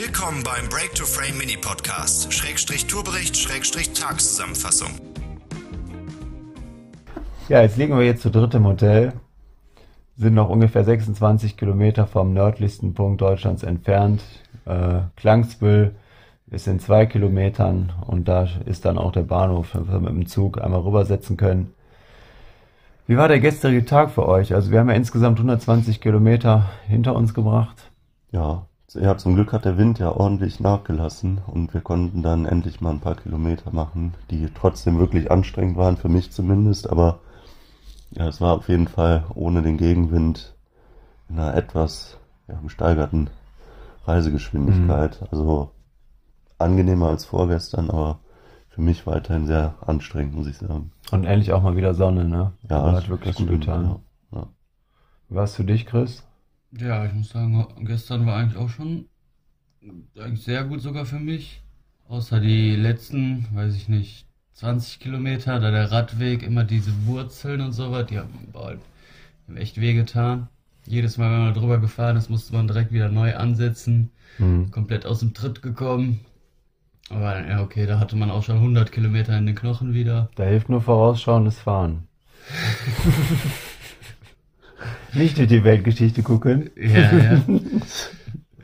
Willkommen beim Break to Frame Mini Podcast, Schrägstrich Tourbericht, Schrägstrich Tageszusammenfassung. Ja, jetzt liegen wir jetzt zu dritt im Hotel, sind noch ungefähr 26 Kilometer vom nördlichsten Punkt Deutschlands entfernt. Äh, Klangsbüll ist in zwei Kilometern und da ist dann auch der Bahnhof, wo wir mit dem Zug einmal rübersetzen können. Wie war der gestrige Tag für euch? Also wir haben ja insgesamt 120 Kilometer hinter uns gebracht. Ja, ja, zum Glück hat der Wind ja ordentlich nachgelassen und wir konnten dann endlich mal ein paar Kilometer machen, die trotzdem wirklich anstrengend waren, für mich zumindest, aber ja, es war auf jeden Fall ohne den Gegenwind in einer etwas ja, gesteigerten Reisegeschwindigkeit. Mhm. Also angenehmer als vorgestern, aber für mich weiterhin sehr anstrengend, muss ich sagen. Und endlich auch mal wieder Sonne, ne? Ja, das hat wirklich gut getan. Ja, ja. Was für dich, Chris? Ja, ich muss sagen, gestern war eigentlich auch schon eigentlich sehr gut sogar für mich. Außer die letzten, weiß ich nicht, 20 Kilometer, da der Radweg, immer diese Wurzeln und so was, die haben, boah, die haben echt wehgetan. Jedes Mal, wenn man drüber gefahren ist, musste man direkt wieder neu ansetzen. Mhm. Komplett aus dem Tritt gekommen. Aber ja, okay, da hatte man auch schon 100 Kilometer in den Knochen wieder. Da hilft nur vorausschauendes Fahren. Nicht durch die Weltgeschichte gucken. Ja, ja.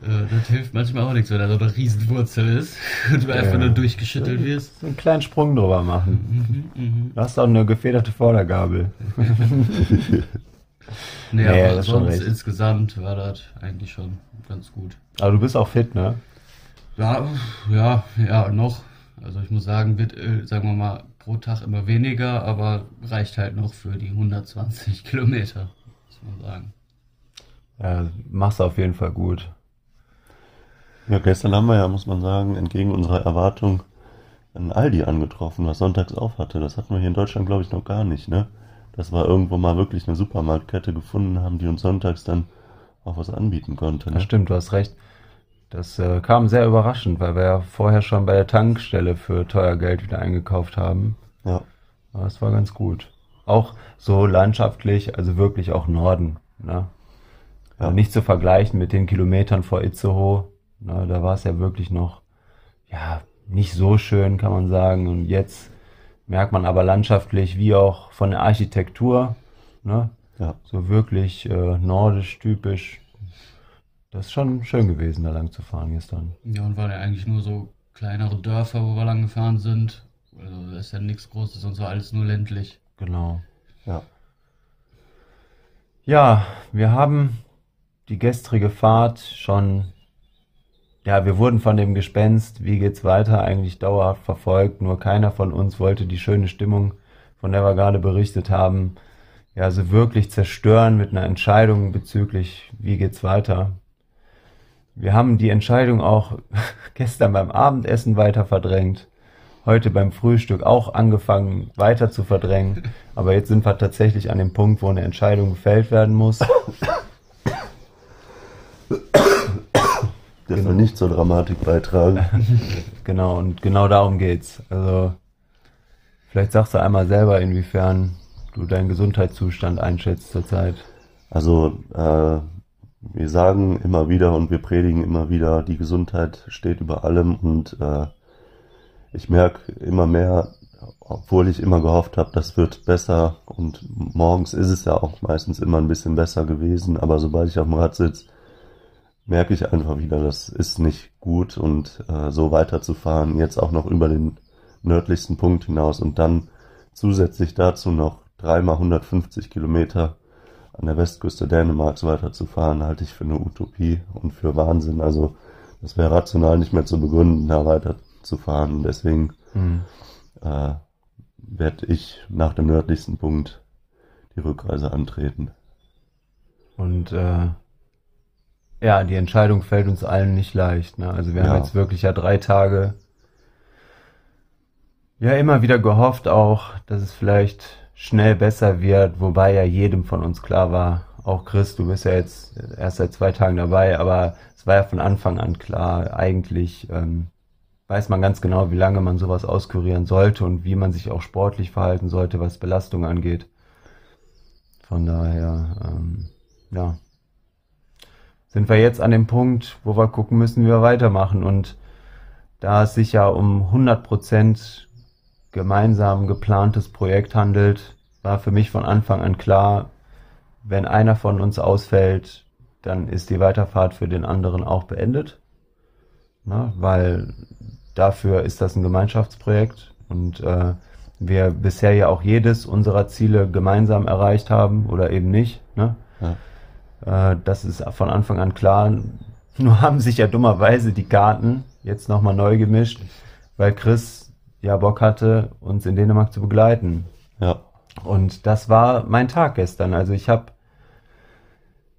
Äh, das hilft manchmal auch nichts, wenn da so eine Riesenwurzel ist und du ja, einfach nur durchgeschüttelt wirst. So einen kleinen Sprung drüber machen. Mhm, mh. Du hast auch eine gefederte Vordergabel. nee, nee, aber sonst insgesamt war das eigentlich schon ganz gut. Aber du bist auch fit, ne? Ja, ja, ja, noch. Also ich muss sagen, wird, äh, sagen wir mal, pro Tag immer weniger, aber reicht halt noch für die 120 Kilometer, muss man sagen. Ja, machst du auf jeden Fall gut. Ja, gestern haben wir ja, muss man sagen, entgegen unserer Erwartung ein Aldi angetroffen, was sonntags auf hatte. Das hatten wir hier in Deutschland, glaube ich, noch gar nicht, ne? Dass wir irgendwo mal wirklich eine Supermarktkette gefunden haben, die uns sonntags dann auch was anbieten konnte. Ne? Das stimmt, du hast recht. Das äh, kam sehr überraschend, weil wir ja vorher schon bei der Tankstelle für teuer Geld wieder eingekauft haben. Ja. Aber es war ganz gut. Auch so landschaftlich, also wirklich auch Norden. Ne? Ja. nicht zu vergleichen mit den Kilometern vor Itzehoe. Ne? Da war es ja wirklich noch, ja, nicht so schön, kann man sagen. Und jetzt merkt man aber landschaftlich wie auch von der Architektur, ne? Ja. so wirklich äh, nordisch typisch das ist schon schön gewesen, da lang zu fahren gestern. Ja, und waren ja eigentlich nur so kleinere Dörfer, wo wir lang gefahren sind. Also ist ja nichts Großes und so alles nur ländlich. Genau. Ja. Ja, wir haben die gestrige Fahrt schon, ja, wir wurden von dem Gespenst, wie geht's weiter, eigentlich dauerhaft verfolgt. Nur keiner von uns wollte die schöne Stimmung, von der wir gerade berichtet haben, ja, so wirklich zerstören mit einer Entscheidung bezüglich, wie geht's weiter. Wir haben die Entscheidung auch gestern beim Abendessen weiter verdrängt, heute beim Frühstück auch angefangen weiter zu verdrängen, aber jetzt sind wir tatsächlich an dem Punkt, wo eine Entscheidung gefällt werden muss. Das genau. soll nicht zur Dramatik beitragen. genau, und genau darum geht's. Also, vielleicht sagst du einmal selber, inwiefern du deinen Gesundheitszustand einschätzt zurzeit. Also, äh, wir sagen immer wieder und wir predigen immer wieder, die Gesundheit steht über allem und äh, ich merke immer mehr, obwohl ich immer gehofft habe, das wird besser. Und morgens ist es ja auch meistens immer ein bisschen besser gewesen, aber sobald ich auf dem Rad sitze, merke ich einfach wieder, das ist nicht gut. Und äh, so weiterzufahren, jetzt auch noch über den nördlichsten Punkt hinaus und dann zusätzlich dazu noch dreimal 150 Kilometer an der Westküste Dänemarks weiterzufahren, halte ich für eine Utopie und für Wahnsinn. Also das wäre rational nicht mehr zu begründen, da weiterzufahren. Deswegen mhm. äh, werde ich nach dem nördlichsten Punkt die Rückreise antreten. Und äh, ja, die Entscheidung fällt uns allen nicht leicht. Ne? Also wir ja. haben jetzt wirklich ja drei Tage ja immer wieder gehofft auch, dass es vielleicht schnell besser wird, wobei ja jedem von uns klar war, auch Chris, du bist ja jetzt erst seit zwei Tagen dabei, aber es war ja von Anfang an klar, eigentlich ähm, weiß man ganz genau, wie lange man sowas auskurieren sollte und wie man sich auch sportlich verhalten sollte, was Belastung angeht. Von daher, ähm, ja, sind wir jetzt an dem Punkt, wo wir gucken müssen, wie wir weitermachen. Und da es sich ja um 100% gemeinsam geplantes Projekt handelt, war für mich von Anfang an klar, wenn einer von uns ausfällt, dann ist die Weiterfahrt für den anderen auch beendet. Na, weil dafür ist das ein Gemeinschaftsprojekt und äh, wir bisher ja auch jedes unserer Ziele gemeinsam erreicht haben oder eben nicht. Ne? Ja. Äh, das ist von Anfang an klar. Nur haben sich ja dummerweise die Karten jetzt nochmal neu gemischt, weil Chris ja Bock hatte, uns in Dänemark zu begleiten. Ja. Und das war mein Tag gestern. Also ich habe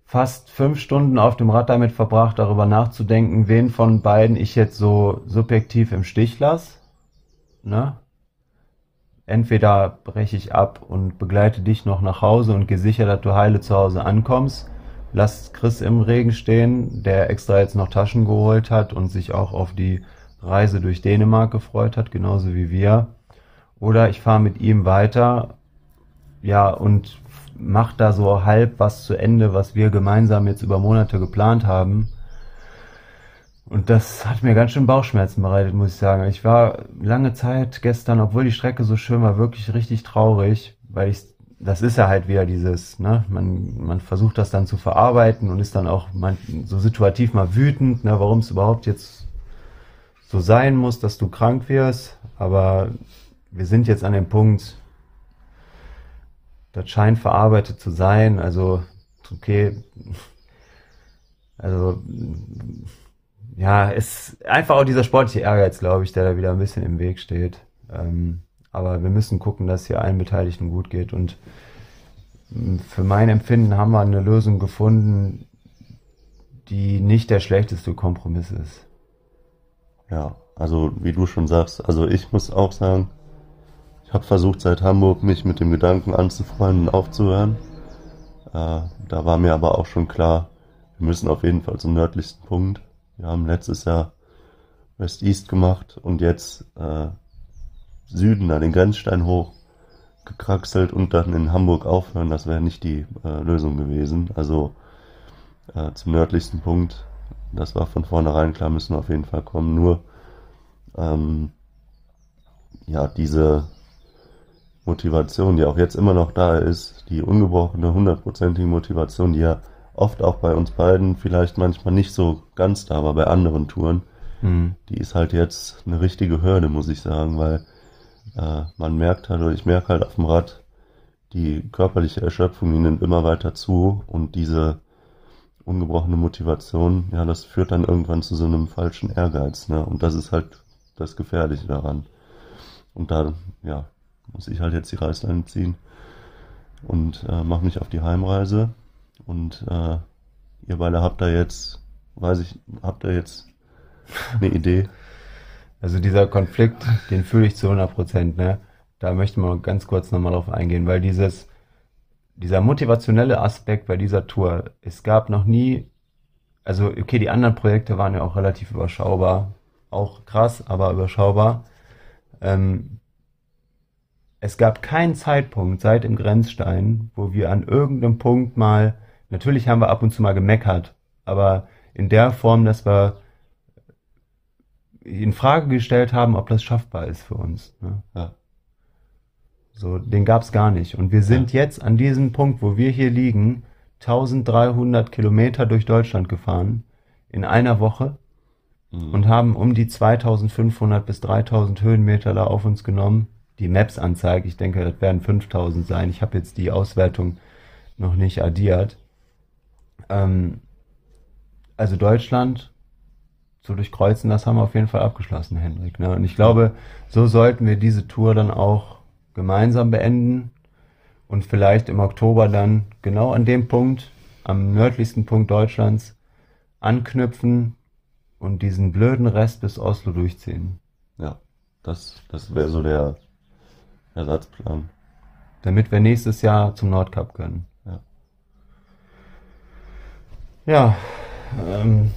fast fünf Stunden auf dem Rad damit verbracht, darüber nachzudenken, wen von beiden ich jetzt so subjektiv im Stich lasse. Ne? Entweder breche ich ab und begleite dich noch nach Hause und gehe sicher, dass du heile zu Hause ankommst. Lass Chris im Regen stehen, der extra jetzt noch Taschen geholt hat und sich auch auf die Reise durch Dänemark gefreut hat, genauso wie wir. Oder ich fahre mit ihm weiter, ja, und mach da so halb was zu Ende, was wir gemeinsam jetzt über Monate geplant haben. Und das hat mir ganz schön Bauchschmerzen bereitet, muss ich sagen. Ich war lange Zeit gestern, obwohl die Strecke so schön war, wirklich richtig traurig, weil ich, das ist ja halt wieder dieses, ne, man, man versucht das dann zu verarbeiten und ist dann auch man, so situativ mal wütend, ne, warum es überhaupt jetzt so sein muss, dass du krank wirst. Aber wir sind jetzt an dem Punkt, das scheint verarbeitet zu sein. Also, okay. Also, ja, ist einfach auch dieser sportliche Ehrgeiz, glaube ich, der da wieder ein bisschen im Weg steht. Ähm, aber wir müssen gucken, dass hier allen Beteiligten gut geht. Und für mein Empfinden haben wir eine Lösung gefunden, die nicht der schlechteste Kompromiss ist. Ja, also wie du schon sagst, also ich muss auch sagen, ich habe versucht seit Hamburg mich mit dem Gedanken anzufreunden und aufzuhören. Äh, da war mir aber auch schon klar, wir müssen auf jeden Fall zum nördlichsten Punkt. Wir haben letztes Jahr West-East gemacht und jetzt äh, Süden, da den Grenzstein hoch gekraxelt und dann in Hamburg aufhören. Das wäre nicht die äh, Lösung gewesen. Also äh, zum nördlichsten Punkt das war von vornherein klar, müssen wir auf jeden Fall kommen. Nur, ähm, ja, diese Motivation, die auch jetzt immer noch da ist, die ungebrochene, hundertprozentige Motivation, die ja oft auch bei uns beiden vielleicht manchmal nicht so ganz da war, bei anderen Touren, mhm. die ist halt jetzt eine richtige Hürde, muss ich sagen, weil äh, man merkt halt, oder ich merke halt auf dem Rad, die körperliche Erschöpfung, die nimmt immer weiter zu und diese ungebrochene Motivation, ja, das führt dann irgendwann zu so einem falschen Ehrgeiz, ne? Und das ist halt das Gefährliche daran. Und da, ja, muss ich halt jetzt die Reißleine ziehen und äh, mache mich auf die Heimreise. Und äh, ihr beide habt da jetzt, weiß ich, habt ihr jetzt eine Idee? Also dieser Konflikt, den fühle ich zu 100 Prozent, ne? Da möchte man ganz kurz nochmal drauf eingehen, weil dieses, dieser motivationelle Aspekt bei dieser Tour, es gab noch nie, also okay, die anderen Projekte waren ja auch relativ überschaubar, auch krass, aber überschaubar. Ähm, es gab keinen Zeitpunkt seit dem Grenzstein, wo wir an irgendeinem Punkt mal, natürlich haben wir ab und zu mal gemeckert, aber in der Form, dass wir in Frage gestellt haben, ob das schaffbar ist für uns. Ne? Ja. So, den gab's gar nicht. Und wir sind ja. jetzt an diesem Punkt, wo wir hier liegen, 1300 Kilometer durch Deutschland gefahren in einer Woche mhm. und haben um die 2500 bis 3000 Höhenmeter da auf uns genommen. Die Maps anzeigt, ich denke, das werden 5000 sein. Ich habe jetzt die Auswertung noch nicht addiert. Ähm, also Deutschland zu durchkreuzen, das haben wir auf jeden Fall abgeschlossen, Hendrik. Ne? Und ich glaube, so sollten wir diese Tour dann auch gemeinsam beenden und vielleicht im Oktober dann genau an dem Punkt, am nördlichsten Punkt Deutschlands, anknüpfen und diesen blöden Rest bis Oslo durchziehen. Ja, das, das wäre so der Ersatzplan. Damit wir nächstes Jahr zum Nordkap können. Ja. Ja, ähm,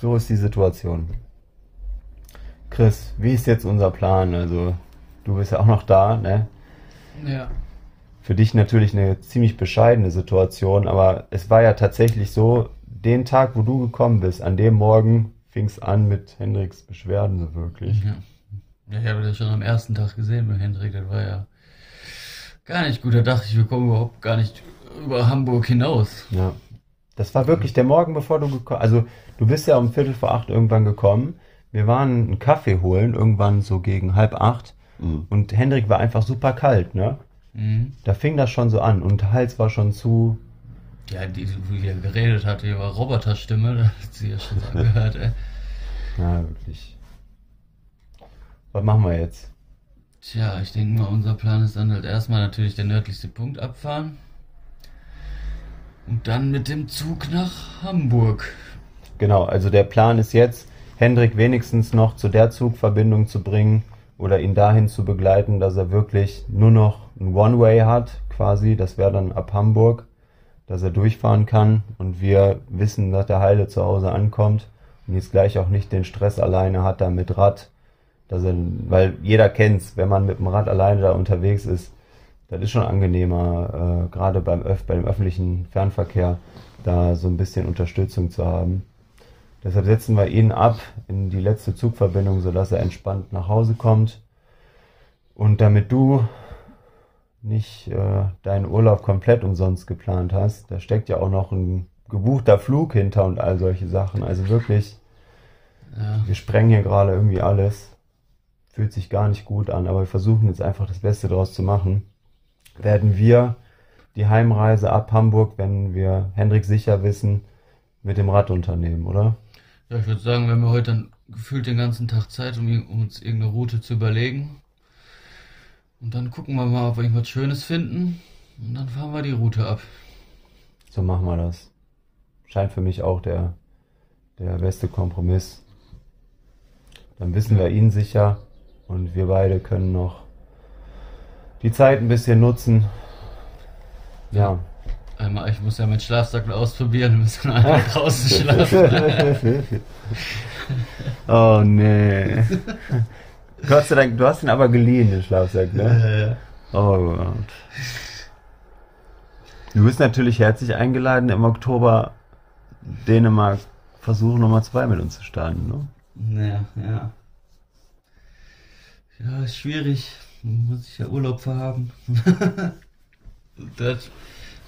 so ist die Situation. Chris, wie ist jetzt unser Plan? Also Du bist ja auch noch da, ne? Ja. für dich natürlich eine ziemlich bescheidene Situation, aber es war ja tatsächlich so, den Tag, wo du gekommen bist, an dem Morgen fing es an mit Hendriks Beschwerden so wirklich. Ja. Ja, ich habe das schon am ersten Tag gesehen mit Hendrik, das war ja gar nicht gut. Da dachte ich, wir kommen überhaupt gar nicht über Hamburg hinaus. Ja. Das war wirklich der Morgen, bevor du gekommen Also, du bist ja um Viertel vor acht irgendwann gekommen. Wir waren einen Kaffee holen, irgendwann so gegen halb acht. Mhm. Und Hendrik war einfach super kalt, ne? Mhm. Da fing das schon so an und der Hals war schon zu. Ja, die, wie er geredet hat, die war Roboterstimme, da hat sie ja schon so angehört, ey. Ja, wirklich. Was machen wir jetzt? Tja, ich denke mal, unser Plan ist dann halt erstmal natürlich der nördlichste Punkt abfahren. Und dann mit dem Zug nach Hamburg. Genau, also der Plan ist jetzt, Hendrik wenigstens noch zu der Zugverbindung zu bringen oder ihn dahin zu begleiten, dass er wirklich nur noch ein One-Way hat, quasi. Das wäre dann ab Hamburg, dass er durchfahren kann und wir wissen, dass der Heile zu Hause ankommt und jetzt gleich auch nicht den Stress alleine hat da mit Rad. Dass er, weil jeder kennt's, wenn man mit dem Rad alleine da unterwegs ist, das ist schon angenehmer, äh, gerade beim Öff, bei dem öffentlichen Fernverkehr, da so ein bisschen Unterstützung zu haben. Deshalb setzen wir ihn ab in die letzte Zugverbindung, sodass er entspannt nach Hause kommt. Und damit du nicht äh, deinen Urlaub komplett umsonst geplant hast, da steckt ja auch noch ein gebuchter Flug hinter und all solche Sachen. Also wirklich, Ja, wir sprengen hier gerade irgendwie alles. Fühlt sich gar nicht gut an, aber wir versuchen jetzt einfach das Beste draus zu machen. Werden wir die Heimreise ab Hamburg, wenn wir Hendrik sicher wissen, mit dem Rad unternehmen, oder? ja ich würde sagen, wir haben ja heute dann gefühlt den ganzen Tag Zeit, um, um uns irgendeine Route zu überlegen. Und dann gucken wir mal, ob wir irgendwas Schönes finden. Und dann fahren wir die Route ab. So machen wir das. Scheint für mich auch der, der beste Kompromiss. Dann wissen wir ihn sicher und wir beide können noch die Zeit ein bisschen nutzen. Ja. Einmal, ich muss ja meinen Schlafsack ausprobieren, wir müssen einmal draußen schlafen. oh nee. Gott sei Dank, du hast ihn aber geliehen, den Schlafsack, ne? Oh Gott. Du bist natürlich herzlich eingeladen, im Oktober Dänemark Versuch Nummer zwei mit uns zu starten, ne? Ja, ja. Ja, ist schwierig. Muss ich ja Urlaub verhaben. das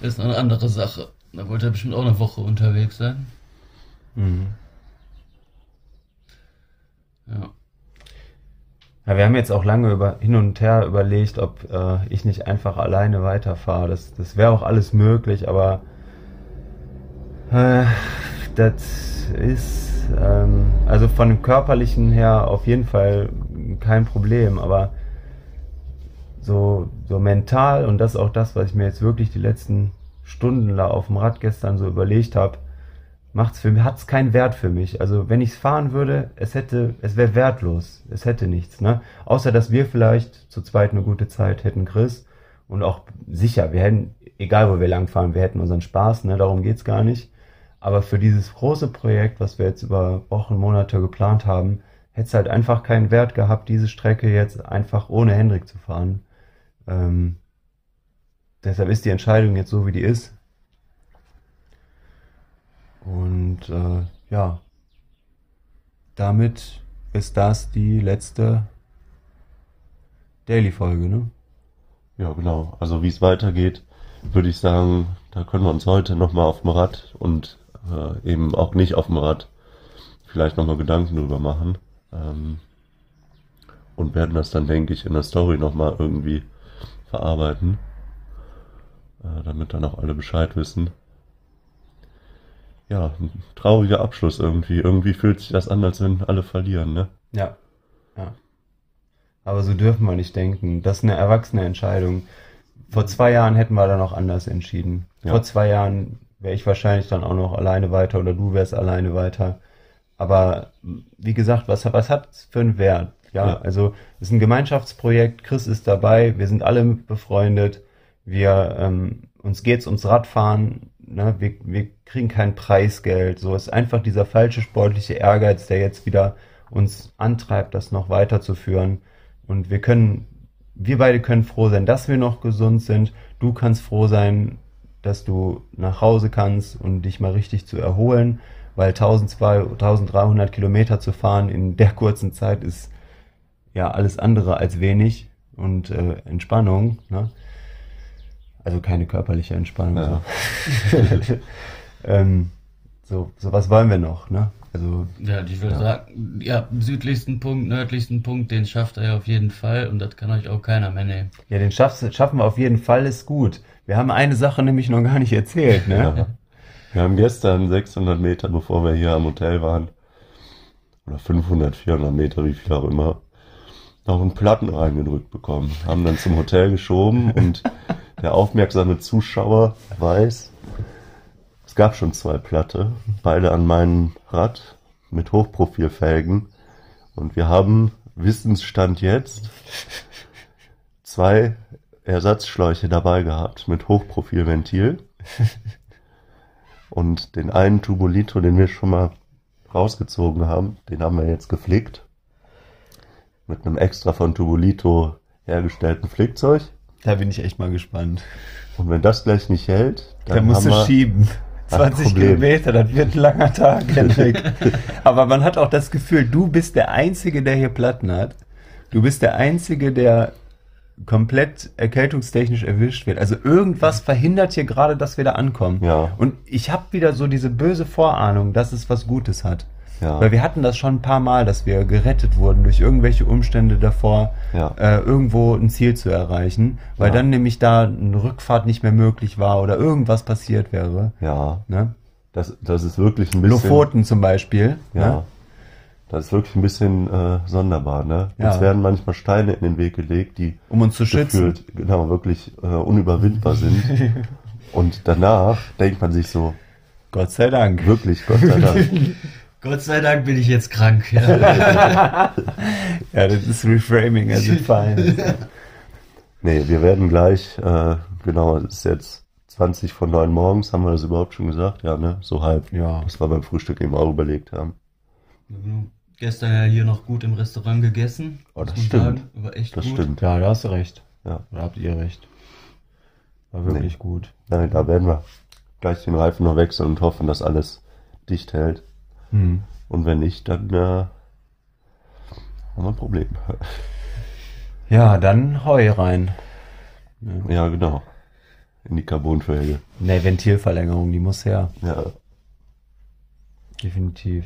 ist noch eine andere Sache. Da wollte er bestimmt auch eine Woche unterwegs sein. Mhm. Ja. Ja, wir haben jetzt auch lange über, hin und her überlegt, ob äh, ich nicht einfach alleine weiterfahre. Das, das wäre auch alles möglich, aber äh, das ist ähm, also von dem körperlichen her auf jeden Fall kein Problem, aber so, so mental und das ist auch das, was ich mir jetzt wirklich die letzten Stunden da auf dem Rad gestern so überlegt habe, macht's für mich, hat's keinen Wert für mich. Also wenn ich's fahren würde, es hätte, es wäre wertlos. Es hätte nichts, ne? Außer dass wir vielleicht zu zweit eine gute Zeit hätten, Chris. Und auch sicher, wir hätten, egal wo wir langfahren, wir hätten unseren Spaß, ne? Darum geht's gar nicht. Aber für dieses große Projekt, was wir jetzt über Wochen, Monate geplant haben, hätte es halt einfach keinen Wert gehabt, diese Strecke jetzt einfach ohne Hendrik zu fahren. Ähm, deshalb ist die Entscheidung jetzt so, wie die ist. Und äh, ja, damit ist das die letzte Daily-Folge, ne? Ja, genau. Also wie es weitergeht, würde ich sagen, da können wir uns heute nochmal auf dem Rad und äh, eben auch nicht auf dem Rad vielleicht nochmal Gedanken drüber machen. Ähm, und werden das dann, denke ich, in der Story nochmal irgendwie verarbeiten. Äh, damit dann auch alle Bescheid wissen. Ja, ein trauriger Abschluss irgendwie. Irgendwie fühlt sich das an, als wenn alle verlieren, ne? Ja. ja. Aber so dürfen wir nicht denken. Das ist eine erwachsene Entscheidung. Vor zwei Jahren hätten wir da noch anders entschieden. Ja. Vor zwei Jahren wäre ich wahrscheinlich dann auch noch alleine weiter oder du wärst alleine weiter. Aber wie gesagt, was, was hat's für einen Wert? Ja, Ja. also es ist ein Gemeinschaftsprojekt. Chris ist dabei. Wir sind alle befreundet. Wir ähm, uns geht's ums Radfahren. Ne? Wir, wir kriegen kein Preisgeld. So es ist einfach dieser falsche sportliche Ehrgeiz, der jetzt wieder uns antreibt, das noch weiterzuführen. Und wir können wir beide können froh sein, dass wir noch gesund sind. Du kannst froh sein, dass du nach Hause kannst und dich mal richtig zu erholen, weil 1200, 1300 Kilometer zu fahren in der kurzen Zeit ist ja alles andere als wenig und äh, Entspannung. Ne? Also keine körperliche Entspannung. Ja. So. ähm, so, so was wollen wir noch, ne? Also Ja, ich würde Ja. sagen, ja, südlichsten Punkt, nördlichsten Punkt, den schafft er ja auf jeden Fall und das kann euch auch keiner mehr nehmen. Ja, den schaffst, schaffen wir auf jeden Fall, ist gut. Wir haben eine Sache nämlich noch gar nicht erzählt, ne? Wir haben gestern 600 Meter, bevor wir hier am Hotel waren, oder 500, 400 Meter, wie viel auch immer, noch einen Platten reingedrückt bekommen. Haben dann zum Hotel geschoben und der aufmerksame Zuschauer weiß, es gab schon zwei Platte, beide an meinem Rad mit Hochprofilfelgen und wir haben Wissensstand jetzt zwei Ersatzschläuche dabei gehabt mit Hochprofilventil. Und den einen Tubolito, den wir schon mal rausgezogen haben, den haben wir jetzt geflickt. Mit einem extra von Tubolito hergestellten Flickzeug. Da bin ich echt mal gespannt. Und wenn das gleich nicht hält, Da dann musst du schieben. Ach, 20 Problem. Kilometer, das wird ein langer Tag, Henrik. Aber man hat auch das Gefühl, du bist der Einzige, der hier Platten hat. Du bist der Einzige, der komplett erkältungstechnisch erwischt wird. Also irgendwas verhindert hier gerade, dass wir da ankommen. Ja. Und ich habe wieder so diese böse Vorahnung, dass es was Gutes hat. Ja. Weil wir hatten das schon ein paar Mal, dass wir gerettet wurden durch irgendwelche Umstände davor, Ja. äh, irgendwo ein Ziel zu erreichen, weil Ja. dann nämlich da eine Rückfahrt nicht mehr möglich war oder irgendwas passiert wäre. ja, Ne? das, das ist wirklich ein bisschen, Lofoten zum Beispiel. ja, Ne? Das ist wirklich ein bisschen äh, sonderbar, ne? Ja. Uns werden manchmal Steine in den Weg gelegt, die Um uns zu schützen. gefühlt, genau, wirklich äh, unüberwindbar sind. Und danach denkt man sich so, Gott sei Dank. wirklich, Gott sei Dank. Gott sei Dank bin ich jetzt krank. Ja. Ja, das ist Reframing as it fine. Nee, wir werden gleich, äh, genau, es ist jetzt 20 von 9 morgens, haben wir das überhaupt schon gesagt? Ja, ne? So halb. Ja. Was wir beim Frühstück eben auch überlegt haben. Genau. Gestern ja hier noch gut im Restaurant gegessen. Oh, das stimmt. sagen. War echt Das gut. stimmt. Ja, da hast du recht. Ja. Da habt ihr recht. War wirklich Nee. gut. Nein, da werden wir gleich den Reifen noch wechseln und hoffen, dass alles dicht hält. Hm. Und wenn nicht, dann äh, haben wir ein Problem. Ja, dann Heu rein. ja, genau. In die Carbonfelge. Ne, Ventilverlängerung, die muss her. Ja. Definitiv.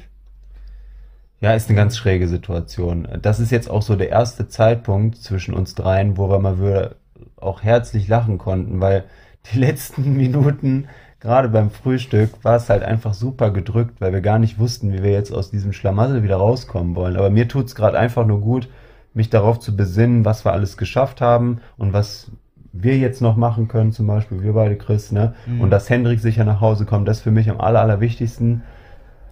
Ja, ist eine ganz schräge Situation. Das ist jetzt auch so der erste Zeitpunkt zwischen uns dreien, wo wir mal wieder auch herzlich lachen konnten, weil die letzten Minuten, gerade beim Frühstück, war es halt einfach super gedrückt, weil wir gar nicht wussten, wie wir jetzt aus diesem Schlamassel wieder rauskommen wollen. Aber mir tut's gerade einfach nur gut, mich darauf zu besinnen, was wir alles geschafft haben und was wir jetzt noch machen können, zum Beispiel wir beide, Chris, ne? Mhm. Und dass Hendrik sicher nach Hause kommt, das ist für mich am aller, allerwichtigsten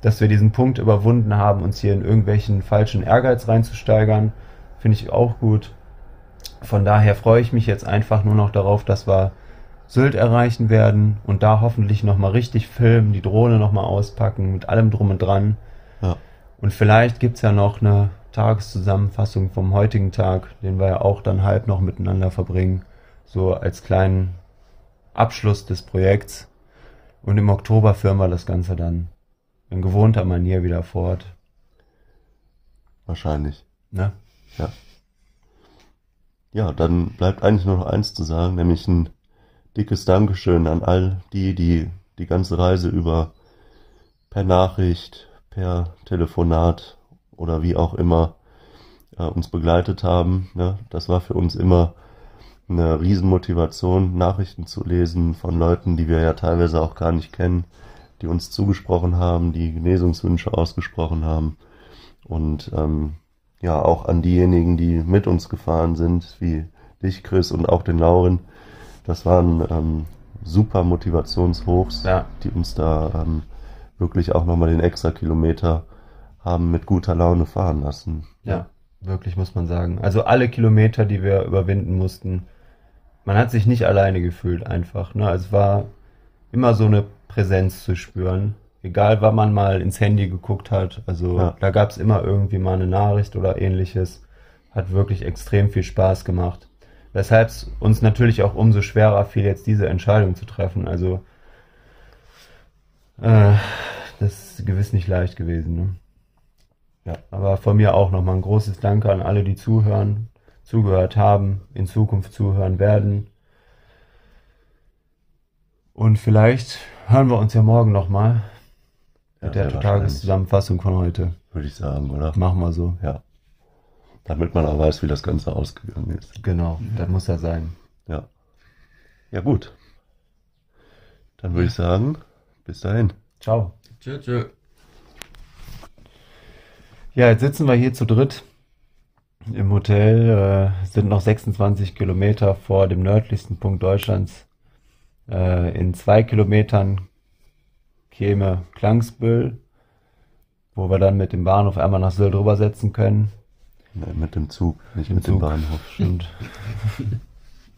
dass wir diesen Punkt überwunden haben, uns hier in irgendwelchen falschen Ehrgeiz reinzusteigern, finde ich auch gut. Von daher freue ich mich jetzt einfach nur noch darauf, dass wir Sylt erreichen werden und da hoffentlich nochmal richtig filmen, die Drohne nochmal auspacken, mit allem drum und dran. Ja. Und vielleicht gibt's ja noch eine Tageszusammenfassung vom heutigen Tag, den wir ja auch dann halb noch miteinander verbringen, so als kleinen Abschluss des Projekts. Und im Oktober führen wir das Ganze dann in gewohnter Manier wieder fort. Wahrscheinlich. Ne? Ja. Ja, dann bleibt eigentlich nur noch eins zu sagen, nämlich ein dickes Dankeschön an all die, die die ganze Reise über per Nachricht, per Telefonat oder wie auch immer äh, uns begleitet haben. Ne? Das war für uns immer eine Riesenmotivation, Nachrichten zu lesen von Leuten, die wir ja teilweise auch gar nicht kennen, die uns zugesprochen haben, die Genesungswünsche ausgesprochen haben. Und ähm, ja, auch an diejenigen, die mit uns gefahren sind, wie dich, Chris, und auch den Lauren. Das waren ähm, super Motivationshochs, Ja. die uns da ähm, wirklich auch nochmal den extra Kilometer haben mit guter Laune fahren lassen. Ja, wirklich muss man sagen. Also alle Kilometer, die wir überwinden mussten, man hat sich nicht alleine gefühlt einfach. Ne? Also Es war immer so eine Präsenz zu spüren. Egal, wann man mal ins Handy geguckt hat. Also Ja. da gab es immer irgendwie mal eine Nachricht oder ähnliches. Hat wirklich extrem viel Spaß gemacht. weshalb es uns natürlich auch umso schwerer fiel, jetzt diese Entscheidung zu treffen. Also äh, das ist gewiss nicht leicht gewesen. Ne? Ja, aber von mir auch nochmal ein großes Danke an alle, die zuhören, zugehört haben, in Zukunft zuhören werden. Und vielleicht hören wir uns ja morgen nochmal Ja, mit der sehr Tageszusammenfassung von heute. Würde ich sagen, oder? Machen wir so. Ja. Damit man auch weiß, wie das Ganze ausgegangen ist. Genau, das muss ja sein. Ja. Ja, gut. Dann würde ich sagen, bis dahin. Ciao. Tschö, tschö. Ja, jetzt sitzen wir hier zu dritt im Hotel, äh, sind noch 26 Kilometer vor dem nördlichsten Punkt Deutschlands. Äh, in zwei Kilometern käme Klangsbüll, wo wir dann mit dem Bahnhof einmal nach Sylt rübersetzen können. Nee, mit dem Zug, nicht mit Zug. dem Bahnhof. Und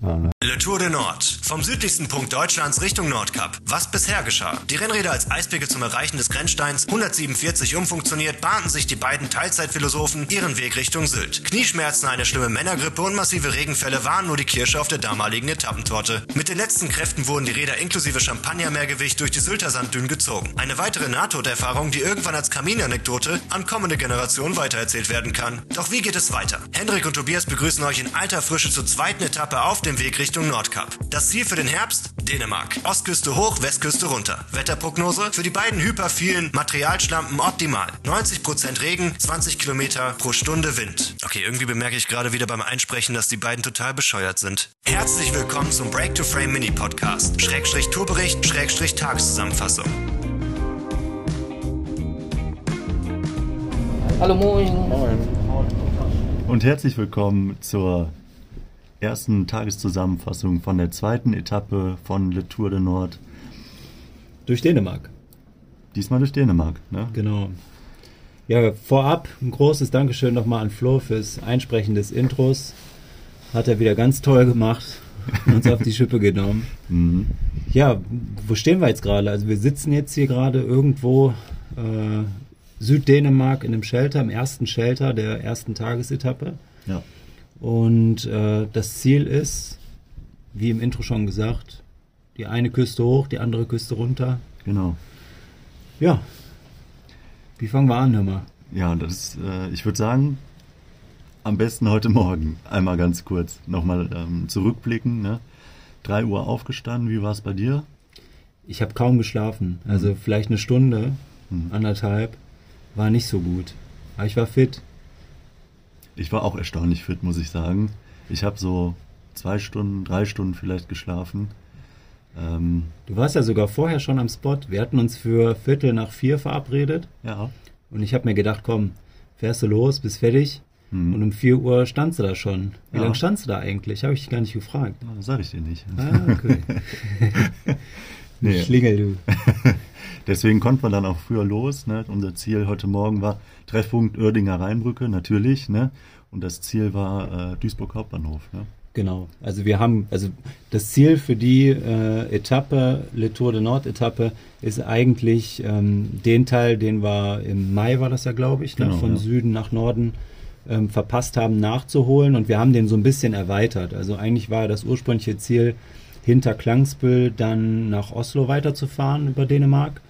Le Tour de Nord. Vom südlichsten Punkt Deutschlands Richtung Nordkap. Was bisher geschah? Die Rennräder als Eisberge zum Erreichen des Grenzsteins 147 umfunktioniert, bahnten sich die beiden Teilzeitphilosophen ihren Weg Richtung Sylt. Knieschmerzen, eine schlimme Männergrippe und massive Regenfälle waren nur die Kirsche auf der damaligen Etappentorte. Mit den letzten Kräften wurden die Räder inklusive Champagnermeergewicht durch die Sylter Sanddünen gezogen. Eine weitere Nahtoderfahrung, die irgendwann als Kaminanekdote an kommende Generationen weitererzählt werden kann. Doch wie geht es weiter? Hendrik und Tobias begrüßen euch in alter Frische zur zweiten Etappe auf dem Weg Richtung Nordkap. Das Ziel für den Herbst? Dänemark. Ostküste hoch, Westküste runter. Wetterprognose? Für die beiden hyperphilen Materialschlampen optimal. 90% Regen, 20 Kilometer pro Stunde Wind. Okay, irgendwie bemerke ich gerade wieder beim Einsprechen, dass die beiden total bescheuert sind. Herzlich willkommen zum Break to Frame Mini Podcast. Schrägstrich Tourbericht, Schrägstrich Tageszusammenfassung. Hallo Moin. Und herzlich willkommen zur ersten Tageszusammenfassung von der zweiten Etappe von Le Tour de Nord. Durch Dänemark, Diesmal durch Dänemark. Ne? genau. Ja, vorab ein großes Dankeschön nochmal an Flo fürs Einsprechen des Intros. Hat er wieder ganz toll gemacht, uns auf die Schippe genommen. Mhm. Ja, wo stehen wir jetzt gerade? Also wir sitzen jetzt hier gerade irgendwo äh, Süddänemark in einem Shelter, im ersten Shelter der ersten Tagesetappe. Ja. Und äh, das Ziel ist, wie im Intro schon gesagt, die eine Küste hoch, die andere Küste runter. Genau. Ja. Wie fangen wir an, hör mal? Ja, das ist, äh, ich würde sagen, am besten heute Morgen. Einmal ganz kurz nochmal ähm, zurückblicken. Ne? 3 Uhr aufgestanden, wie war es bei dir? Ich habe kaum geschlafen. Also vielleicht eine Stunde, anderthalb. War nicht so gut. Aber ich war fit. Ich war auch erstaunlich fit, muss ich sagen. Ich habe so zwei Stunden, drei Stunden vielleicht geschlafen. Ähm, Du warst ja sogar vorher schon am Spot. Wir hatten uns für Viertel nach vier verabredet. ja, Und ich habe mir gedacht, komm, fährst du los, bist fertig. Hm. Und um 4 Uhr standst du da schon. Wie Ja. lange standst du da eigentlich? Habe ich dich gar nicht gefragt. sage ich dir nicht. Ah, okay. Nee. Schlingel, du. Deswegen konnten wir dann auch früher los. Ne? Unser Ziel heute Morgen war Treffpunkt Oerdinger Rheinbrücke, natürlich. Ne? Und das Ziel war äh, Duisburg Hauptbahnhof. Ne? Genau. Also wir haben, also das Ziel für die äh, Etappe, Le Tour de Nord Etappe, ist eigentlich ähm, den Teil, den wir im Mai war das ja, glaube ich, ne? Genau, von ja. Süden nach Norden ähm, verpasst haben, nachzuholen. Und wir haben den so ein bisschen erweitert. Also eigentlich war das ursprüngliche Ziel, hinter Klangsbüll dann nach Oslo weiterzufahren über Dänemark.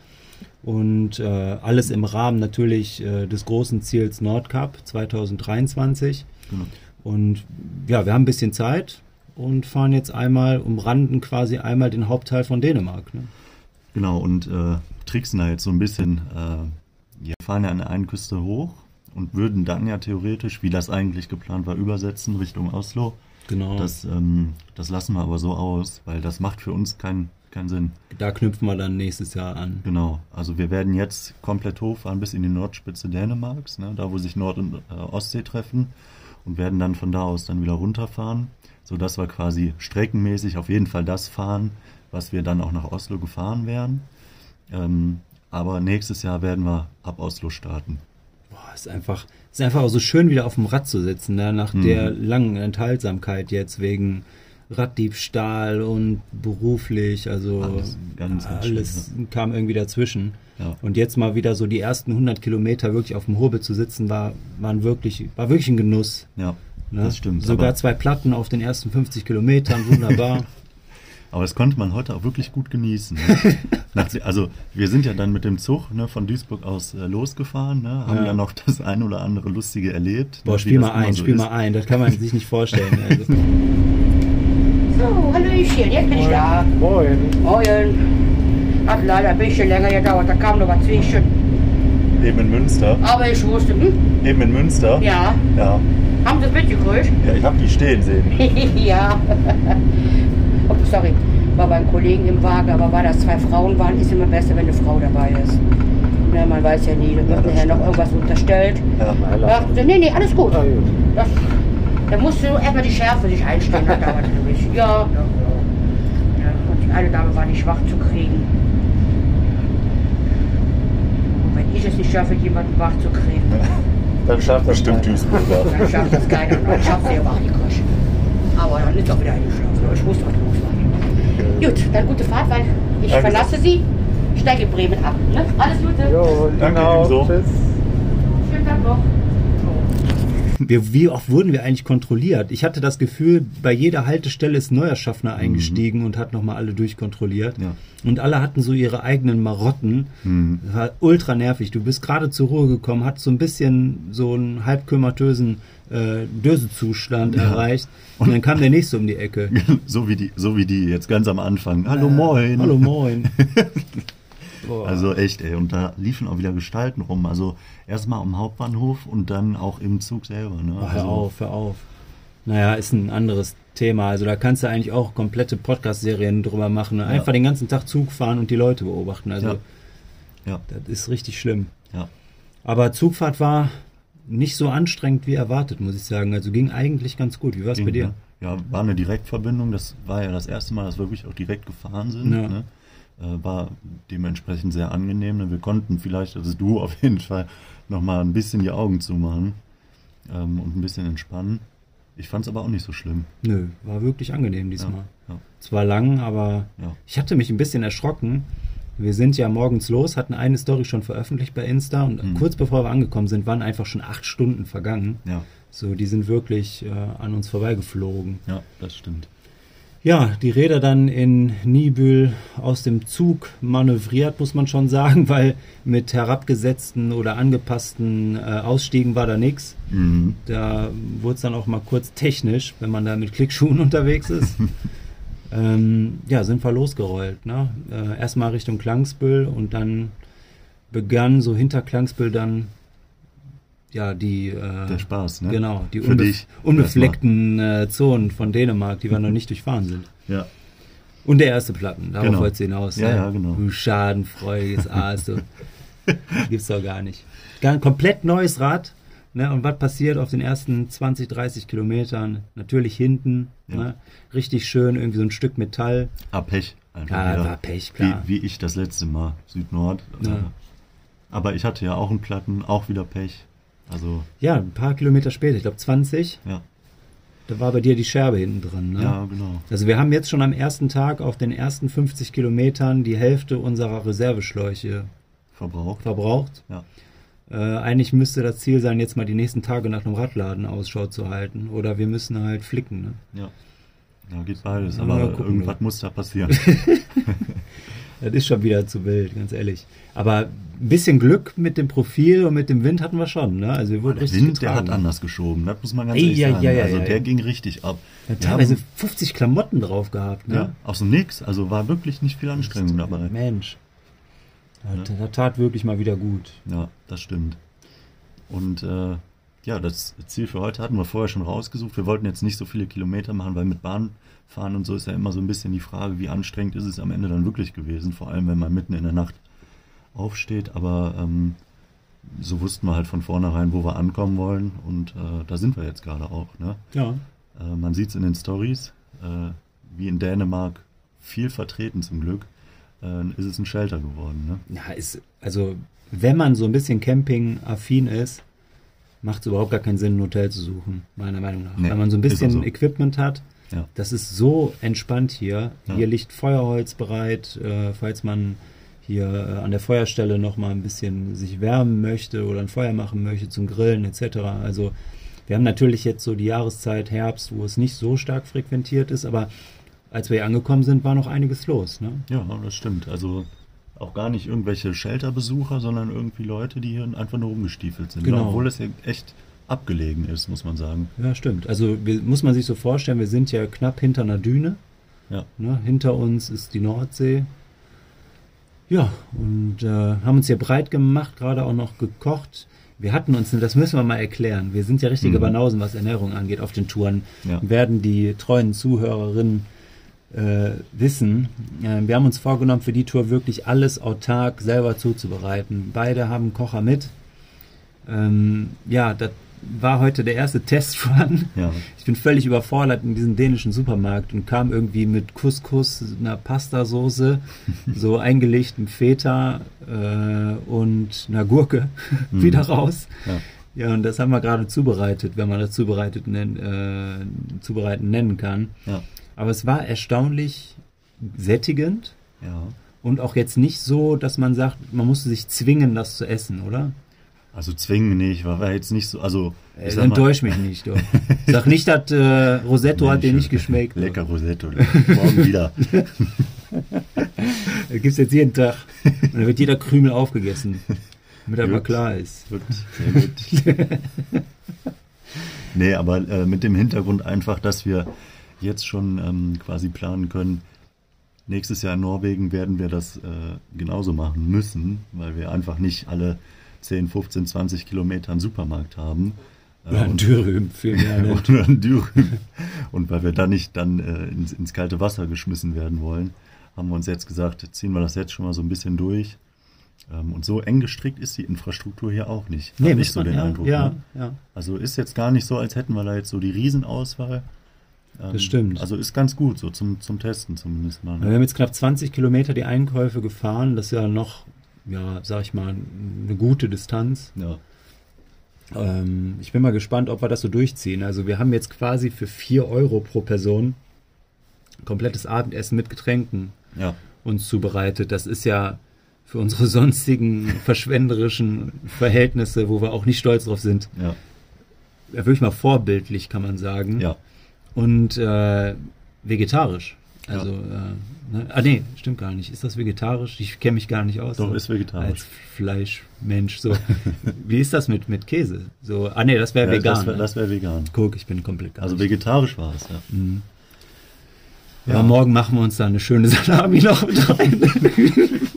Und äh, alles im Rahmen natürlich äh, des großen Ziels Nordkap 2023. Genau. Und ja, wir haben ein bisschen Zeit und fahren jetzt einmal, umranden quasi einmal den Hauptteil von Dänemark. Ne? Genau, und äh, tricksen da jetzt so ein bisschen. Äh, wir fahren ja an der einen Küste hoch und würden dann ja theoretisch, wie das eigentlich geplant war, übersetzen Richtung Oslo. Genau. Das, ähm, das lassen wir aber so aus, weil das macht für uns keinen keinen Sinn. da knüpfen wir dann nächstes Jahr an. Genau, also wir werden jetzt komplett hochfahren bis in die Nordspitze Dänemarks, ne, da wo sich Nord- und äh, Ostsee treffen und werden dann von da aus dann wieder runterfahren, sodass wir quasi streckenmäßig auf jeden Fall das fahren, was wir dann auch nach Oslo gefahren wären. Ähm, aber nächstes Jahr werden wir ab Oslo starten. Boah, ist einfach, ist einfach auch so schön wieder auf dem Rad zu sitzen, ne? nach Mhm. der langen Enthaltsamkeit jetzt wegen Raddiebstahl und beruflich, also Alles ganz, ganz alles kam irgendwie dazwischen. Ja. Und jetzt mal wieder so die ersten 100 Kilometer wirklich auf dem Hurbe zu sitzen, war, waren wirklich, war wirklich ein Genuss. Ja, Ne? Das stimmt, Sogar zwei Platten auf den ersten 50 Kilometern, wunderbar. Aber das konnte man heute auch wirklich gut genießen. Ne? Nach, also wir sind ja dann mit dem Zug ne, von Duisburg aus äh, losgefahren, ne, haben Ja. ja noch das ein oder andere Lustige erlebt. Boah, ne, spiel mal ein, so spiel ist. mal ein. Das kann man sich nicht vorstellen. Also, So, Hallöchen, jetzt bin ich da. Moin. Moin. Hat leider ein bisschen länger gedauert, da kam noch was zwischen. Eben in Münster. Aber ich wusste, hm, Eben in Münster. ja, Ja, haben Sie es mitgekriegt? ja ich habe die stehen sehen. ja. oh, sorry, war beim Kollegen im Wagen, aber weil das zwei Frauen waren, ist immer besser, wenn eine Frau dabei ist. Na, man weiß ja nie, da wird nachher noch irgendwas unterstellt. Ja. Ja, nee, nee, alles gut. Ah, gut. Das, da musst du erstmal die Schärfe sich einstellen, das dauert nämlich. Ja. ja. Und die eine Dame war nicht schwach zu kriegen. Und wenn ich es nicht schaffe, jemanden wach zu kriegen, Dann schafft das Bestimmt keiner. Duisburger. dann schafft das keiner. Dann schafft sie aber auch nicht gekriegt. Aber dann ist auch wieder eingeschlafen. Ich muss auch losfahren. Gut, dann gute Fahrt, weil ich Danke. verlasse Sie. Steige in Bremen ab. Ne? Alles Gute. Jo, Danke, genau. ebenso. Tschüss. Schönen Tag noch. Wir, wie oft wurden wir eigentlich kontrolliert? Ich hatte das Gefühl, bei jeder Haltestelle ist neuer Schaffner eingestiegen und hat nochmal alle durchkontrolliert. Ja. Und alle hatten so ihre eigenen Marotten. Mhm. Das war ultra nervig. Du bist gerade zur Ruhe gekommen, hast so ein bisschen so einen halbkümmertösen äh, Dösezustand Ja. erreicht. Und dann kam der nächste um die Ecke. so, wie die, so wie die jetzt ganz am Anfang. Hallo moin. Hallo moin. Boah. Also echt, ey. Und da liefen auch wieder Gestalten rum. Also erstmal am Hauptbahnhof und dann auch im Zug selber. Ne? Oh, hör also, auf, hör auf. Naja, ist ein anderes Thema. Also da kannst du eigentlich auch komplette Podcast-Serien drüber machen. Ne? Einfach den ganzen Tag Zug fahren und die Leute beobachten. Also Ja. Ja. das ist richtig schlimm. Ja. Aber Zugfahrt war nicht so anstrengend wie erwartet, muss ich sagen. Also ging eigentlich ganz gut. Wie war es bei dir? Ja, war eine Direktverbindung. Das war ja das erste Mal, dass wir wirklich auch direkt gefahren sind. Ja. Ne? Äh, war dementsprechend sehr angenehm. Ne? Wir konnten vielleicht, also du auf jeden Fall, nochmal ein bisschen die Augen zumachen ähm, und ein bisschen entspannen. Ich fand es aber auch nicht so schlimm. Nö, war wirklich angenehm diesmal. Ja, ja, Zwar lang, aber ja. ich hatte mich ein bisschen erschrocken. Wir sind ja morgens los, hatten eine Story schon veröffentlicht bei Insta und Mhm. kurz bevor wir angekommen sind, waren einfach schon acht Stunden vergangen. ja, So, die sind wirklich äh, an uns vorbeigeflogen. ja, das stimmt. Ja, die Räder dann in Nibül aus dem Zug manövriert, muss man schon sagen, weil mit herabgesetzten oder angepassten äh, Ausstiegen war da nichts. Mhm. Da wurde es dann auch mal kurz technisch, wenn man da mit Klickschuhen unterwegs ist. ähm, ja, sind wir losgerollt. Ne? Äh, erstmal Richtung Klangsbüll und dann begann so hinter Klangsbüll dann ja die äh, Der Spaß, ne? genau die unbe dich unbefleckten äh, Zonen von Dänemark, die wir noch nicht durchfahren sind. Ja, Und der erste Platten, darauf Genau. wollt's hinaus. Ja, ne? ja, genau. Du schadenfreudiges Aas, du. Gibt's doch gar nicht. Gar ein komplett neues Rad. Ne? Und was passiert auf den ersten 20, 30 Kilometern? Natürlich hinten. Ja. Ne? Richtig schön, irgendwie so ein Stück Metall. ah, Pech. Einfach Ja, wieder. war Pech, klar. Wie, wie ich das letzte Mal, Süd-Nord. Ja. Aber ich hatte ja auch einen Platten, auch wieder Pech. Also, Ja, ein paar Kilometer später, ich glaube 20, ja, da war bei dir die Scherbe hinten dran. Ne? ja, genau. Also wir haben jetzt schon am ersten Tag auf den ersten 50 Kilometern die Hälfte unserer Reserveschläuche Verbraucht. verbraucht. Ja. Äh, eigentlich müsste das Ziel sein, jetzt mal die nächsten Tage nach einem Radladen Ausschau zu halten. Oder wir müssen halt flicken. Ne? Ja. Ja, geht beides, Ja, aber gucken, irgendwas du. muss da passieren. Das ist schon wieder zu wild, ganz ehrlich. Aber ein bisschen Glück mit dem Profil und mit dem Wind hatten wir schon. Ne? Also wir wurden Der richtig Wind, der getragen. hat anders geschoben, das muss man ganz ehrlich ja, sagen. ja, ja, also der ging richtig ab. Ja, Wir teilweise haben- 50 Klamotten drauf gehabt. Ne? ja, aus dem Nix, also war wirklich nicht viel Anstrengung dabei. Mensch. Das, das tat wirklich mal wieder gut. Ja, das stimmt. Und äh, ja, das Ziel für heute hatten wir vorher schon rausgesucht. Wir wollten jetzt nicht so viele Kilometer machen, weil mit Bahn fahren und so ist ja immer so ein bisschen die Frage, wie anstrengend ist es am Ende dann wirklich gewesen, vor allem wenn man mitten in der Nacht aufsteht. Aber ähm, so wussten wir halt von vornherein, wo wir ankommen wollen und äh, da sind wir jetzt gerade auch. Ne? Ja. Äh, man sieht es in den Stories, äh, wie in Dänemark viel vertreten zum Glück, äh, ist es ein Shelter geworden. Ne? Ja, ist, also, wenn man so ein bisschen Camping-affin ist, macht es überhaupt gar keinen Sinn, ein Hotel zu suchen, meiner Meinung nach. Nee, wenn man so ein bisschen so. Equipment hat, Ja. das ist so entspannt hier. Ja. Hier liegt Feuerholz bereit, äh, falls man hier äh, an der Feuerstelle noch mal ein bisschen sich wärmen möchte oder ein Feuer machen möchte zum Grillen etc. Also Wir haben natürlich jetzt so die Jahreszeit Herbst, wo es nicht so stark frequentiert ist, aber als wir hier angekommen sind, war noch einiges los. Ne? Ja, das stimmt. Also auch gar nicht irgendwelche Shelter-Besucher, sondern irgendwie Leute, die hier einfach nur rumgestiefelt sind. Genau. Obwohl es hier echt abgelegen ist, muss man sagen. Ja, stimmt. Also wir, muss man sich so vorstellen, wir sind ja knapp hinter einer Düne. Ja. Ne? Hinter uns ist die Nordsee. Ja, und äh, haben uns hier breit gemacht, gerade auch noch gekocht. Wir hatten uns, das müssen wir mal erklären, wir sind ja richtige Mhm. Banausen, was Ernährung angeht auf den Touren. Ja. Werden die treuen Zuhörerinnen äh, wissen. Äh, wir haben uns vorgenommen, für die Tour wirklich alles autark selber zuzubereiten. Beide haben Kocher mit. Ähm, ja, das war heute der erste Testrun. Ja. Ich bin völlig überfordert in diesem dänischen Supermarkt und kam irgendwie mit Couscous, einer Pastasoße, so eingelegtem Feta äh, und einer Gurke wieder raus. Ja. Ja, und das haben wir gerade zubereitet, wenn man das zubereitet nen, äh, zubereiten nennen kann. Ja. Aber es war erstaunlich sättigend Ja. und auch jetzt nicht so, dass man sagt, man musste sich zwingen, das zu essen, oder? Also zwingen nicht, war, war jetzt nicht so, also Äh, enttäusch mich nicht, doch. Sag nicht, dass äh, Rosetto hat dir nicht geschmeckt. doch. Lecker Rosetto. Morgen wieder. Das gibt's jetzt jeden Tag. Und dann wird jeder Krümel aufgegessen. Damit mal Gut. klar ist. Gut, sehr gut. nee, aber äh, mit dem Hintergrund einfach, dass wir jetzt schon ähm, quasi planen können, nächstes Jahr in Norwegen werden wir das äh, genauso machen müssen, weil wir einfach nicht alle 10, 15, 20 Kilometer einen Supermarkt haben. Äh, Oder ein und- Dürüm viel mehr. Ne? oder ein Dürüm. Und weil wir da nicht dann äh, ins, ins kalte Wasser geschmissen werden wollen, haben wir uns jetzt gesagt, ziehen wir das jetzt schon mal so ein bisschen durch. Ähm, und so eng gestrickt ist die Infrastruktur hier auch nicht. Nee, ich muss so man, den ja, Eindruck. ja, Ne? ja. Also ist jetzt gar nicht so, als hätten wir da jetzt so die Riesenauswahl. Ähm, Das stimmt. Also ist ganz gut, so zum, zum Testen zumindest mal. Wir Ne? haben jetzt knapp 20 Kilometer die Einkäufe gefahren. Das ist ja noch, ja, sag ich mal, eine gute Distanz. Ja. Ähm, ich bin mal gespannt, ob wir das so durchziehen. Also wir haben jetzt quasi für 4 Euro pro Person komplettes Abendessen mit Getränken ja, uns zubereitet. Das ist ja für unsere sonstigen verschwenderischen Verhältnisse, wo wir auch nicht stolz drauf sind, ja, ja, wirklich mal vorbildlich, kann man sagen. ja. Und äh, vegetarisch. Ja. Also, äh, ne? ah nee, stimmt gar nicht. Ist das vegetarisch? Ich kenne mich gar nicht aus. Doch, so ist vegetarisch. Als Fleischmensch. So. Wie ist das mit, mit Käse? So, ah nee, das wäre ja vegan. Das wäre ne? das wär vegan. Guck, ich bin komplett gar Also vegetarisch war es, ja. Mhm. Ja. Ja. morgen machen wir uns da eine schöne Salami noch mit rein.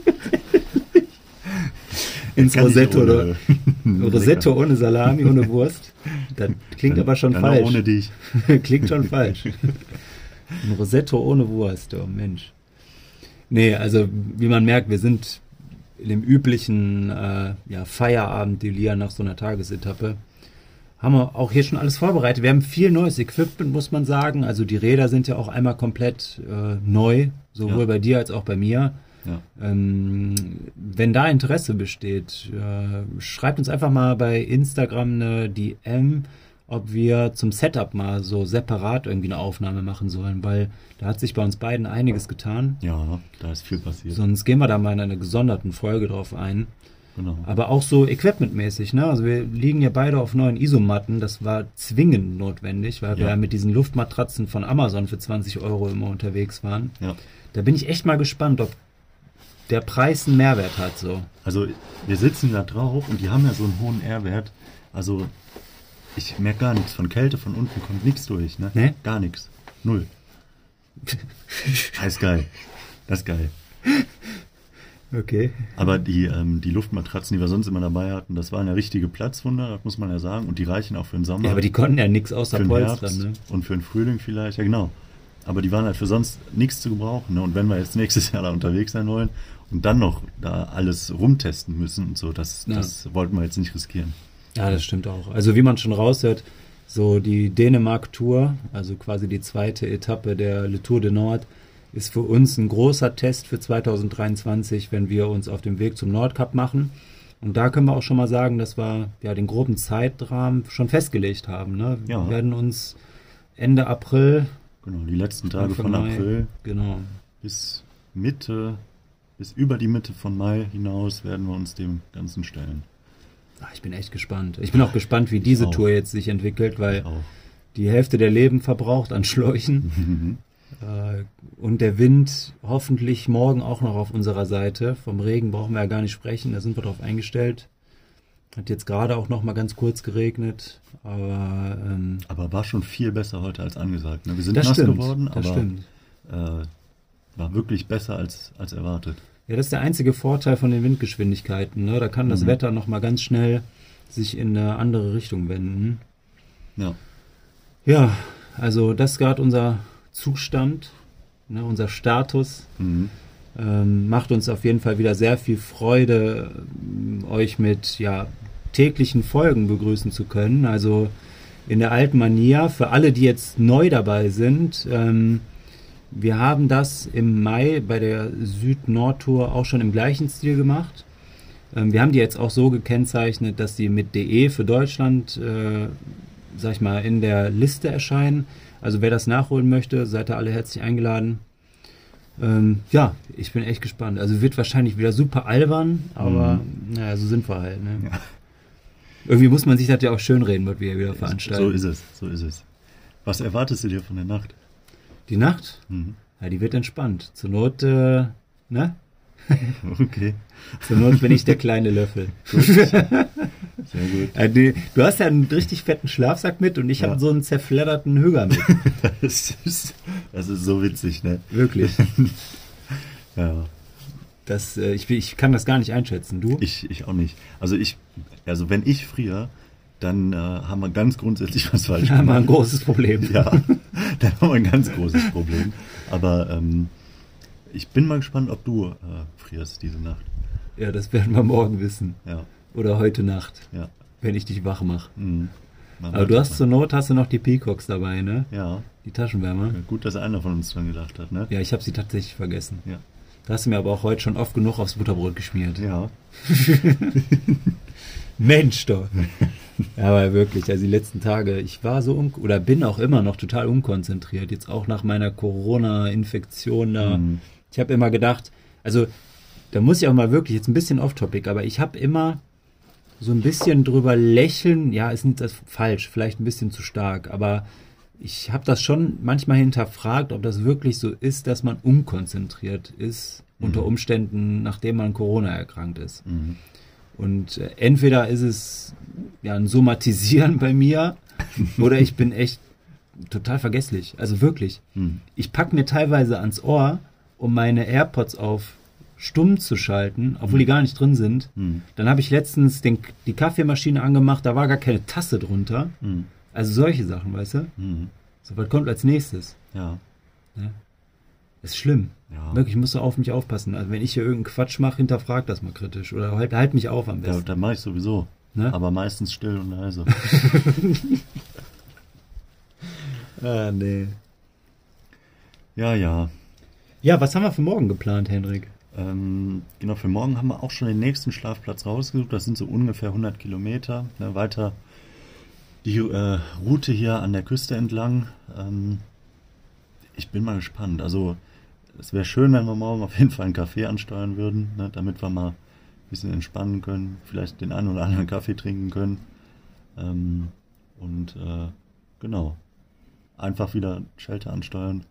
Ins Rosetto, ohne- oder? Rosetto ohne Salami, ohne Wurst. Das klingt Dann- aber schon falsch. Ohne dich. Klingt schon falsch. Ein Rosetto ohne Wurst, oh Mensch. Nee, also wie man merkt, wir sind in dem üblichen äh, ja, Feierabend-Delir nach so einer Tagesetappe. Haben wir auch hier schon alles vorbereitet. Wir haben viel neues Equipment, muss man sagen. Also die Räder sind ja auch einmal komplett äh, neu, sowohl Ja. bei dir als auch bei mir. Ja. Ähm, wenn da Interesse besteht, äh, schreibt uns einfach mal bei Instagram eine DM, ob wir zum Setup mal so separat irgendwie eine Aufnahme machen sollen, weil da hat sich bei uns beiden einiges getan. Ja, da ist viel passiert. Sonst gehen wir da mal in einer gesonderten Folge drauf ein. Genau. Aber auch so equipmentmäßig, ne? Also wir liegen ja beide auf neuen Isomatten. Das war zwingend notwendig, weil wir Ja. ja mit diesen Luftmatratzen von Amazon für 20 Euro immer unterwegs waren. Ja. Da bin ich echt mal gespannt, ob der Preis einen Mehrwert hat, so. Also wir sitzen da drauf und die haben ja so einen hohen R-Wert. Also ich merke gar nichts. Von Kälte von unten kommt nichts durch, ne? Nee? Gar nichts. Null. Ist geil. Das ist geil. Okay. Aber die, ähm, die Luftmatratzen, die wir sonst immer dabei hatten, das waren ja richtige Platzwunder, das muss man ja sagen. Und die reichen auch für den Sommer. Ja, aber die konnten ja nichts für außer den Polstern, Herbst ne? und für den Frühling vielleicht, ja genau. Aber die waren halt für sonst nichts zu gebrauchen. Ne? Und wenn wir jetzt nächstes Jahr da unterwegs sein wollen und dann noch da alles rumtesten müssen und so, das, Ja. das wollten wir jetzt nicht riskieren. Ja, das stimmt auch. Also wie man schon raushört, so die Dänemark-Tour, also quasi die zweite Etappe der Le Tour de Nord, ist für uns ein großer Test für 2023, wenn wir uns auf dem Weg zum Nordcup machen. Und da können wir auch schon mal sagen, dass wir ja den groben Zeitrahmen schon festgelegt haben. Ne? Ja. Wir werden uns Ende April, Genau, die letzten Tage von Mai, April genau, bis Mitte, bis über die Mitte von Mai hinaus werden wir uns dem Ganzen stellen. Ah, Ich bin echt gespannt. Ich bin auch gespannt, wie diese auch. Tour jetzt sich entwickelt, weil die Hälfte der Leben verbraucht an Schläuchen. Äh, Und der Wind hoffentlich morgen auch noch auf unserer Seite. Vom Regen brauchen wir ja gar nicht sprechen, da sind wir drauf eingestellt. Hat jetzt gerade auch noch mal ganz kurz geregnet, aber ähm, Aber war schon viel besser heute als angesagt. Ne? Wir sind nass stimmt. geworden, das aber stimmt. Äh, war wirklich besser als, als erwartet. Ja, das ist der einzige Vorteil von den Windgeschwindigkeiten. Ne? Da kann das Mhm. Wetter noch mal ganz schnell sich in eine andere Richtung wenden. Ja. Ja, also das ist gerade unser Zustand, ne, unser Status. Mhm. Ähm, macht uns auf jeden Fall wieder sehr viel Freude, ähm, euch mit ja, täglichen Folgen begrüßen zu können. Also in der alten Manier, für alle, die jetzt neu dabei sind, ähm, wir haben das im Mai bei der Süd-Nord-Tour auch schon im gleichen Stil gemacht. Ähm, wir haben die jetzt auch so gekennzeichnet, dass sie mit DE für Deutschland, äh, sag ich mal, in der Liste erscheinen. Also wer das nachholen möchte, seid ihr alle herzlich eingeladen. Ähm, ja, ich bin echt gespannt. Also wird wahrscheinlich wieder super albern, aber naja, so sind wir halt. Ne? Ja. Irgendwie muss man sich das ja auch schönreden, was wir wieder veranstalten. So ist es, so ist es. Was erwartest du dir von der Nacht? Die Nacht, Mhm. ja, die wird entspannt. Zur Not, äh, ne? Okay, Zur Not bin ich der kleine Löffel. sehr gut. Äh, die, du hast ja einen richtig fetten Schlafsack mit und ich Ja. habe so einen zerfledderten Hüger mit. Das ist, das ist so witzig, ne? Wirklich. Ja, Das, äh, ich, ich kann das gar nicht einschätzen. Du? ich, ich auch nicht. Also ich, also wenn ich friere, dann äh, haben wir ganz grundsätzlich was falsch Wir haben ein gemacht. großes Problem. Ja, dann haben wir ein ganz großes Problem. Aber ähm, ich bin mal gespannt, ob du äh, frierst diese Nacht. Ja, das werden wir morgen wissen. Ja, Oder heute Nacht, ja. wenn ich dich wach mache. Mhm. Aber du hast mal. zur Not hast du noch die Peacocks dabei, ne? Ja, Die Taschenwärmer. gut, dass einer von uns dran gedacht hat, ne? Ja, ich habe sie tatsächlich vergessen. Ja. Da hast du mir aber auch heute schon oft genug aufs Butterbrot geschmiert. Ja. Mensch doch. ja, aber wirklich, also die letzten Tage, ich war so un oder bin auch immer noch total unkonzentriert. Jetzt auch nach meiner Corona-Infektion da. Mhm. Ich habe immer gedacht, also da muss ich auch mal wirklich jetzt ein bisschen off-topic, aber ich habe immer so ein bisschen drüber lächeln. Ja, ist nicht das falsch, vielleicht ein bisschen zu stark, aber ich habe das schon manchmal hinterfragt, ob das wirklich so ist, dass man unkonzentriert ist unter Umständen, nachdem man Corona erkrankt ist. Mhm. Und äh, entweder ist es ja ein Somatisieren bei mir oder ich bin echt total vergesslich. Also wirklich. Mhm. Ich pack mir teilweise ans Ohr, um meine AirPods auf stumm zu schalten, obwohl die gar nicht drin sind. Mhm. Dann habe ich letztens den, die Kaffeemaschine angemacht, da war gar keine Tasse drunter. Mhm. Also solche Sachen, weißt du? Mhm. So, was kommt als nächstes? Ja. Ist schlimm. Ja. Wirklich, ich muss auf mich aufpassen. Also wenn ich hier irgendeinen Quatsch mache, hinterfrag das mal kritisch. Oder halt, halt mich auf am Ja, besten. da mache ich sowieso. Ne? Aber meistens still und leise. Ah, nee. ja, ja. Ja, was haben wir für morgen geplant, Henrik? Ähm, genau, für morgen haben wir auch schon den nächsten Schlafplatz rausgesucht. Das sind so ungefähr 100 Kilometer. Ne, weiter die äh, Route hier an der Küste entlang. Ähm, ich bin mal gespannt. Also, es wäre schön, wenn wir morgen auf jeden Fall einen Kaffee ansteuern würden, ne, damit wir mal bisschen entspannen können, vielleicht den einen oder anderen Kaffee trinken können. Ähm, und äh, genau, einfach wieder Shelter ansteuern.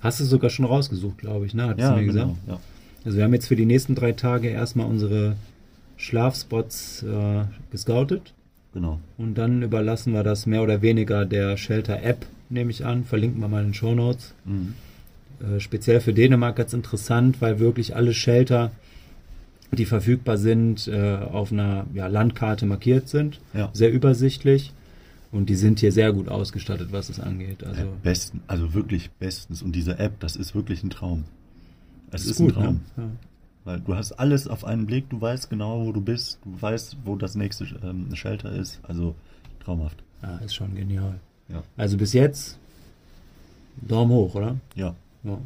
Hast du sogar schon rausgesucht, glaube ich, ne? Hattest du mir gesagt? genau. Ja. Also wir haben jetzt für die nächsten drei Tage erstmal unsere Schlafspots äh, gescoutet Genau. und dann überlassen wir das mehr oder weniger der Shelter-App, nehme ich an, verlinken wir mal in den Show Notes. Mhm. Äh, speziell für Dänemark ganz interessant, weil wirklich alle Shelter, die verfügbar sind, äh, auf einer ja, Landkarte markiert sind. Ja. Sehr übersichtlich. Und die sind hier sehr gut ausgestattet, was es angeht. Also Äh, besten, also wirklich bestens. Und diese App, das ist wirklich ein Traum. Es ist, gut, ein Traum. ne? Ja. Weil du hast alles auf einen Blick, du weißt genau, wo du bist, du weißt, wo das nächste ähm, Shelter ist. Also traumhaft. Ja, ist schon genial. Ja. Also bis jetzt Daumen hoch, oder? Ja, Ja.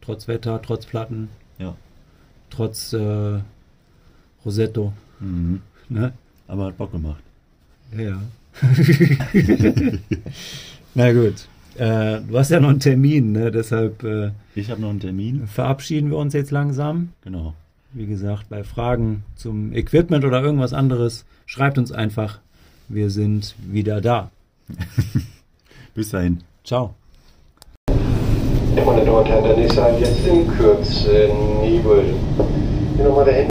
Trotz Wetter, trotz Platten. Trotz äh, Rosetto. Mhm. Ne? Aber hat Bock gemacht. Ja, ja. Na gut. Äh, du hast ja noch einen Termin, ne? deshalb äh, Ich habe noch einen Termin. verabschieden wir uns jetzt langsam. Genau. Wie gesagt, bei Fragen zum Equipment oder irgendwas anderes, schreibt uns einfach. Wir sind wieder da. Bis dahin. Ciao. Meine Damen und Herren, der nächste halt jetzt in Kürze Nebel. Hier nochmal der